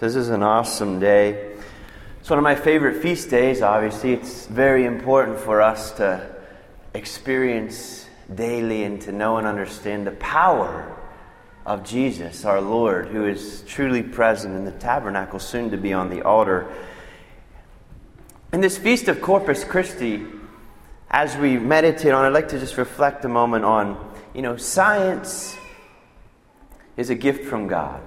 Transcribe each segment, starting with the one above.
This is an awesome day. It's one of my favorite feast days, obviously. It's very important for us to experience daily and to know and understand the power of Jesus, our Lord, who is truly present in the tabernacle, soon to be on the altar. In this feast of Corpus Christi, as we meditate on, I'd like to just reflect a moment on, you know, science is a gift from God.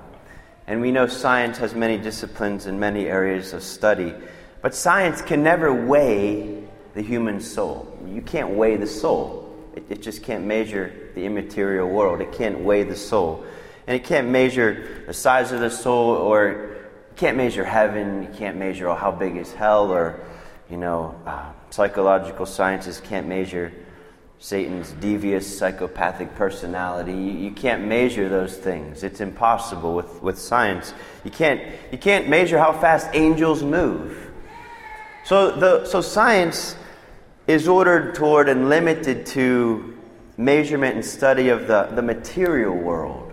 And we know science has many disciplines and many areas of study. But science can never weigh the human soul. You can't weigh the soul. It, it, just can't measure the immaterial world. It can't weigh the soul. And it can't measure the size of the soul or you can't measure heaven. You can't measure oh, how big is hell or, you know, uh, psychological sciences can't measure Satan's devious psychopathic personality. You, you, can't measure those things. It's impossible with, with science. You can't, you can't measure how fast angels move. So, the, so science is ordered toward and limited to measurement and study of the, the material world.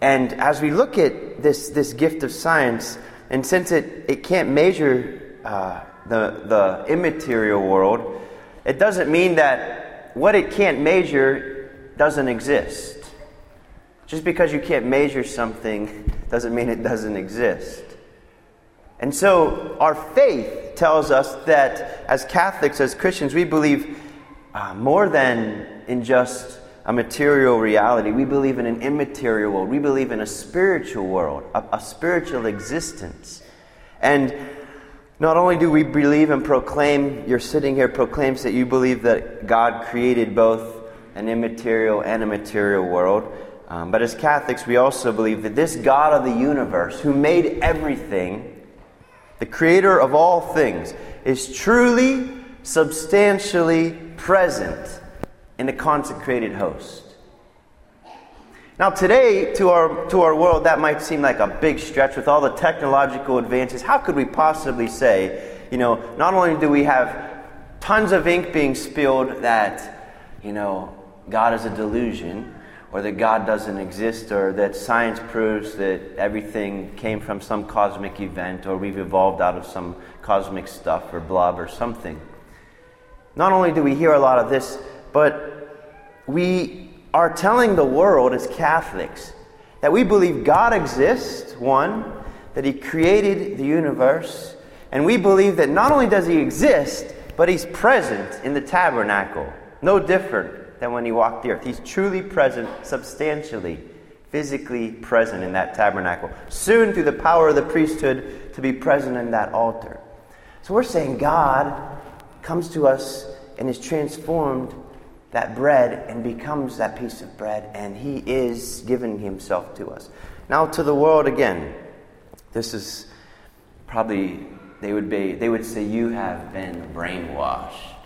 And as we look at this, this gift of science, and since it, it can't measure uh, the, the immaterial world, it doesn't mean that what it can't measure doesn't exist. Just because you can't measure something doesn't mean it doesn't exist. And so our faith tells us that as Catholics, as Christians, we believe uh, more than in just a material reality. We believe in an immaterial world. We believe in a spiritual world, a, a spiritual existence. And not only do we believe and proclaim, you're sitting here proclaims that you believe that God created both an immaterial and a material world, um, but as Catholics, we also believe that this God of the universe, who made everything, the creator of all things, is truly, substantially present in the consecrated host. Now, today, to our, to our world, that might seem like a big stretch with all the technological advances. How could we possibly say, you know, not only do we have tons of ink being spilled that, you know, God is a delusion, or that God doesn't exist, or that science proves that everything came from some cosmic event, or we've evolved out of some cosmic stuff or blob or something. Not only do we hear a lot of this, but we are telling the world as Catholics that we believe God exists, one, that He created the universe, and we believe that not only does He exist, but He's present in the tabernacle. No different than when He walked the earth. He's truly present, substantially, physically present in that tabernacle. Soon, through the power of the priesthood, to be present in that altar. So we're saying God comes to us and is transformed that bread and becomes that piece of bread, and He is giving Himself to us. Now, to the world again, this is probably, they would, be, they would say, You have been brainwashed.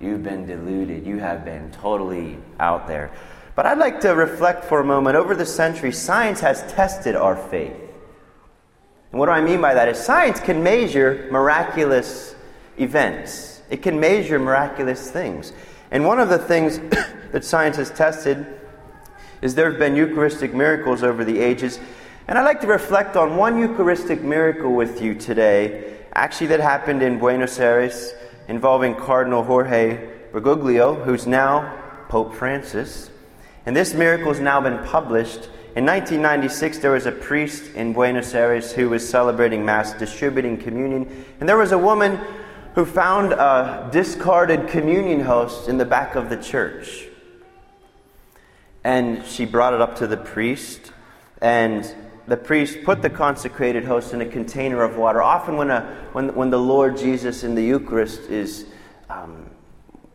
You've been deluded. You have been totally out there. But I'd like to reflect for a moment. Over the centuries, science has tested our faith. And what do I mean by that? Is science can measure miraculous events, it can measure miraculous things. And one of the things that science has tested is there have been Eucharistic miracles over the ages. And I'd like to reflect on one Eucharistic miracle with you today, actually, that happened in Buenos Aires involving Cardinal Jorge Bergoglio, who's now Pope Francis. And this miracle has now been published. In 1996, there was a priest in Buenos Aires who was celebrating Mass, distributing communion. And there was a woman who found a discarded communion host in the back of the church. And she brought it up to the priest, and the priest put the consecrated host in a container of water. Often, when, a, when, when the Lord Jesus in the Eucharist is, um,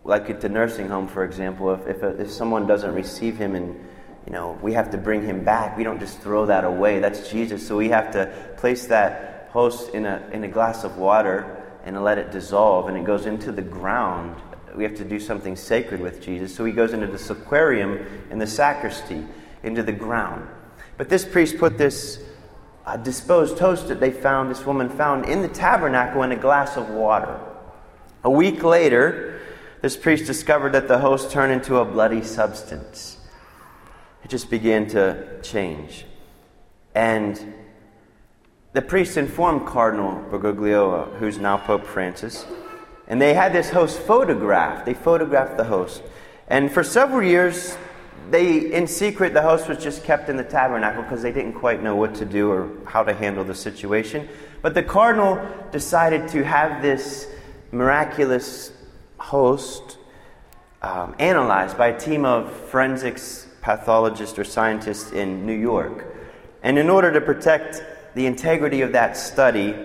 like at the nursing home, for example, if, if, a, if someone doesn't receive him and you know, we have to bring him back. We don't just throw that away. That's Jesus. So we have to place that host in a, in a glass of water and let it dissolve and it goes into the ground. We have to do something sacred with Jesus. So he goes into the sacrarium in the sacristy, into the ground. But this priest put this uh, disposed toast that they found, this woman found in the tabernacle in a glass of water. A week later, this priest discovered that the host turned into a bloody substance. It just began to change. And the priest informed Cardinal Bergoglio, who's now Pope Francis, and they had this host photographed. They photographed the host. And for several years, they, in secret, the host was just kept in the tabernacle because they didn't quite know what to do or how to handle the situation. But the cardinal decided to have this miraculous host um, analyzed by a team of forensics pathologists or scientists in New York. And in order to protect the integrity of that study,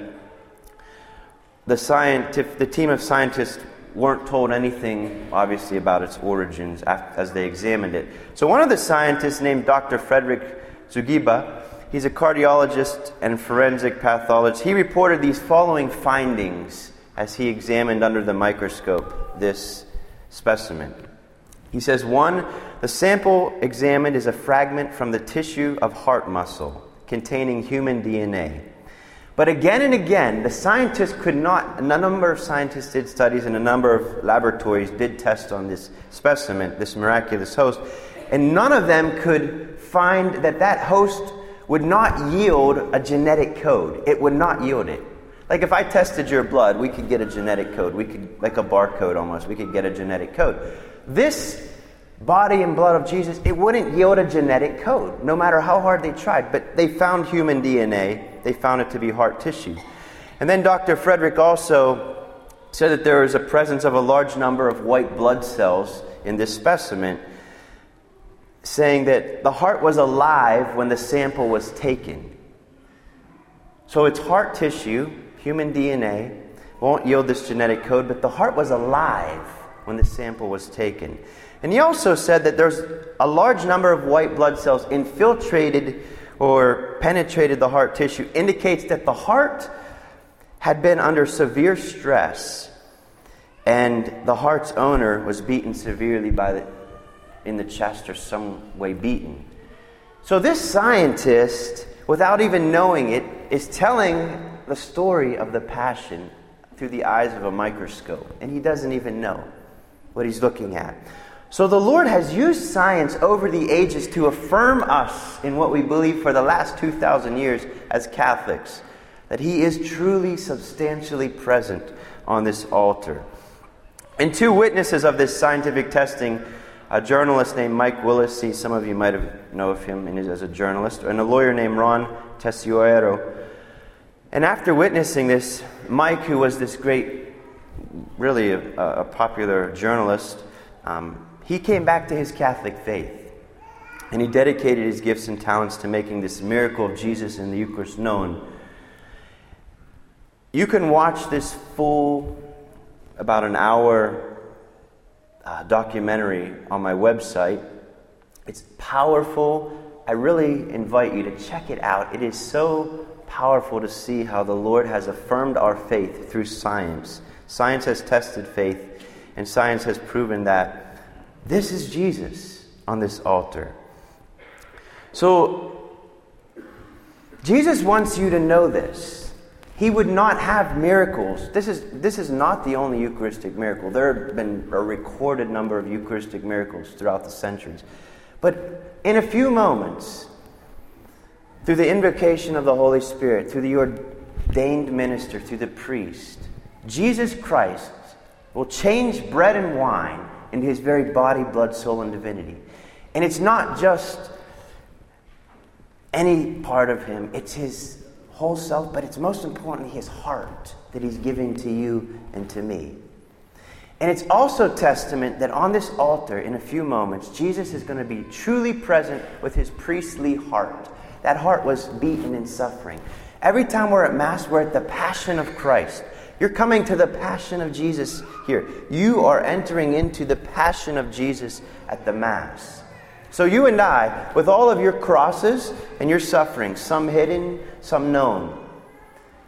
the, the team of scientists weren't told anything, obviously, about its origins as they examined it. So, one of the scientists, named Dr. Frederick Zugibe, he's a cardiologist and forensic pathologist, he reported these following findings as he examined under the microscope this specimen. He says, one, the sample examined is a fragment from the tissue of heart muscle containing human DNA. But again and again, the scientists could not, a number of scientists did studies and a number of laboratories did tests on this specimen, this miraculous host, and none of them could find that that host would not yield a genetic code. It would not yield it. Like if I tested your blood, we could get a genetic code. We could, like a barcode almost, we could get a genetic code. This body and blood of Jesus, it wouldn't yield a genetic code, no matter how hard they tried. But they found human DNA, they found it to be heart tissue. And then Dr. Frederick also said that there was a presence of a large number of white blood cells in this specimen, saying that the heart was alive when the sample was taken. So it's heart tissue, human DNA, won't yield this genetic code, but the heart was alive when the sample was taken. And he also said that there's a large number of white blood cells infiltrated or penetrated the heart tissue, indicates that the heart had been under severe stress and the heart's owner was beaten severely by the, in the chest or some way beaten. So this scientist, without even knowing it, is telling the story of the passion through the eyes of a microscope, and he doesn't even know what he's looking at. So the Lord has used science over the ages to affirm us in what we believe for the last 2,000 years as Catholics that He is truly substantially present on this altar. And two witnesses of this scientific testing a journalist named Mike Willesee, some of you might have know of him as a journalist, and a lawyer named Ron Tesoriero. And after witnessing this, Mike, who was this great, really a, a popular journalist, um, he came back to his Catholic faith. And he dedicated his gifts and talents to making this miracle of Jesus in the Eucharist known. You can watch this full, about an hour uh, documentary on my website. It's powerful. I really invite you to check it out. It is so powerful to see how the Lord has affirmed our faith through science. Science has tested faith, and science has proven that this is Jesus on this altar. So, Jesus wants you to know this. He would not have miracles. This is, this is not the only Eucharistic miracle. There have been a recorded number of Eucharistic miracles throughout the centuries. But in a few moments, through the invocation of the Holy Spirit, through the ordained minister, through the priest, Jesus Christ will change bread and wine into his very body, blood, soul, and divinity. And it's not just any part of him, it's his whole self, but it's most importantly his heart that he's giving to you and to me. And it's also testament that on this altar, in a few moments, Jesus is going to be truly present with his priestly heart. That heart was beaten in suffering. Every time we're at Mass, we're at the Passion of Christ. You're coming to the passion of Jesus here. You are entering into the passion of Jesus at the Mass. So, you and I, with all of your crosses and your sufferings, some hidden, some known,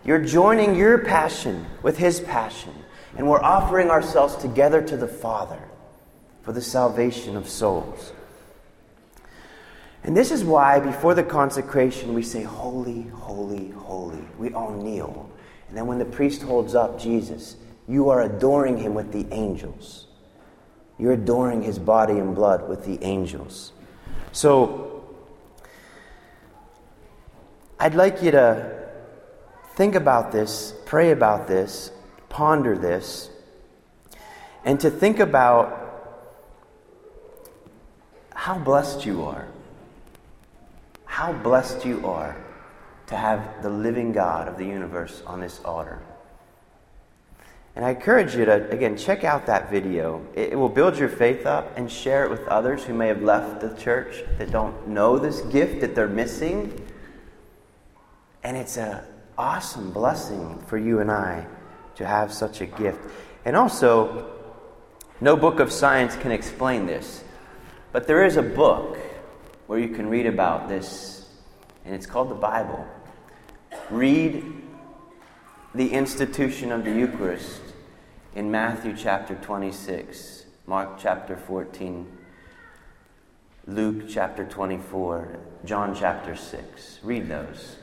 you're joining your passion with His passion. And we're offering ourselves together to the Father for the salvation of souls. And this is why, before the consecration, we say, Holy, holy, holy. We all kneel. And then when the priest holds up Jesus, you are adoring him with the angels. You're adoring his body and blood with the angels. So, I'd like you to think about this, pray about this, ponder this, and to think about how blessed you are. How blessed you are to have the living God of the universe on this altar. And I encourage you to, again, check out that video. It, it, will build your faith up and share it with others who may have left the church that don't know this gift that they're missing. And it's an awesome blessing for you and I to have such a gift. And also, no book of science can explain this, but there is a book where you can read about this, and it's called the Bible. Read the institution of the Eucharist in Matthew chapter 26, Mark chapter 14, Luke chapter 24, John chapter 6. Read those.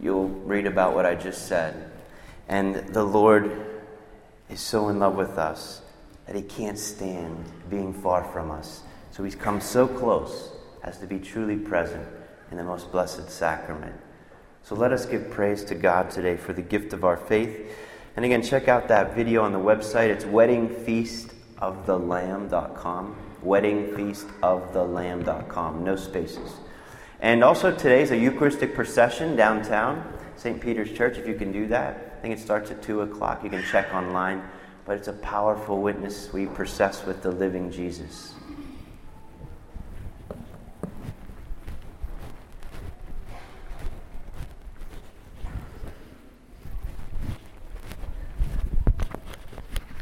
You'll read about what I just said. And the Lord is so in love with us that he can't stand being far from us. So he's come so close as to be truly present in the most blessed sacrament. So let us give praise to God today for the gift of our faith. And again, check out that video on the website. It's weddingfeastofthelamb.com. Weddingfeastofthelamb.com. No spaces. And also, today's a Eucharistic procession downtown, St. Peter's Church, if you can do that. I think it starts at 2 o'clock. You can check online. But it's a powerful witness. We process with the living Jesus.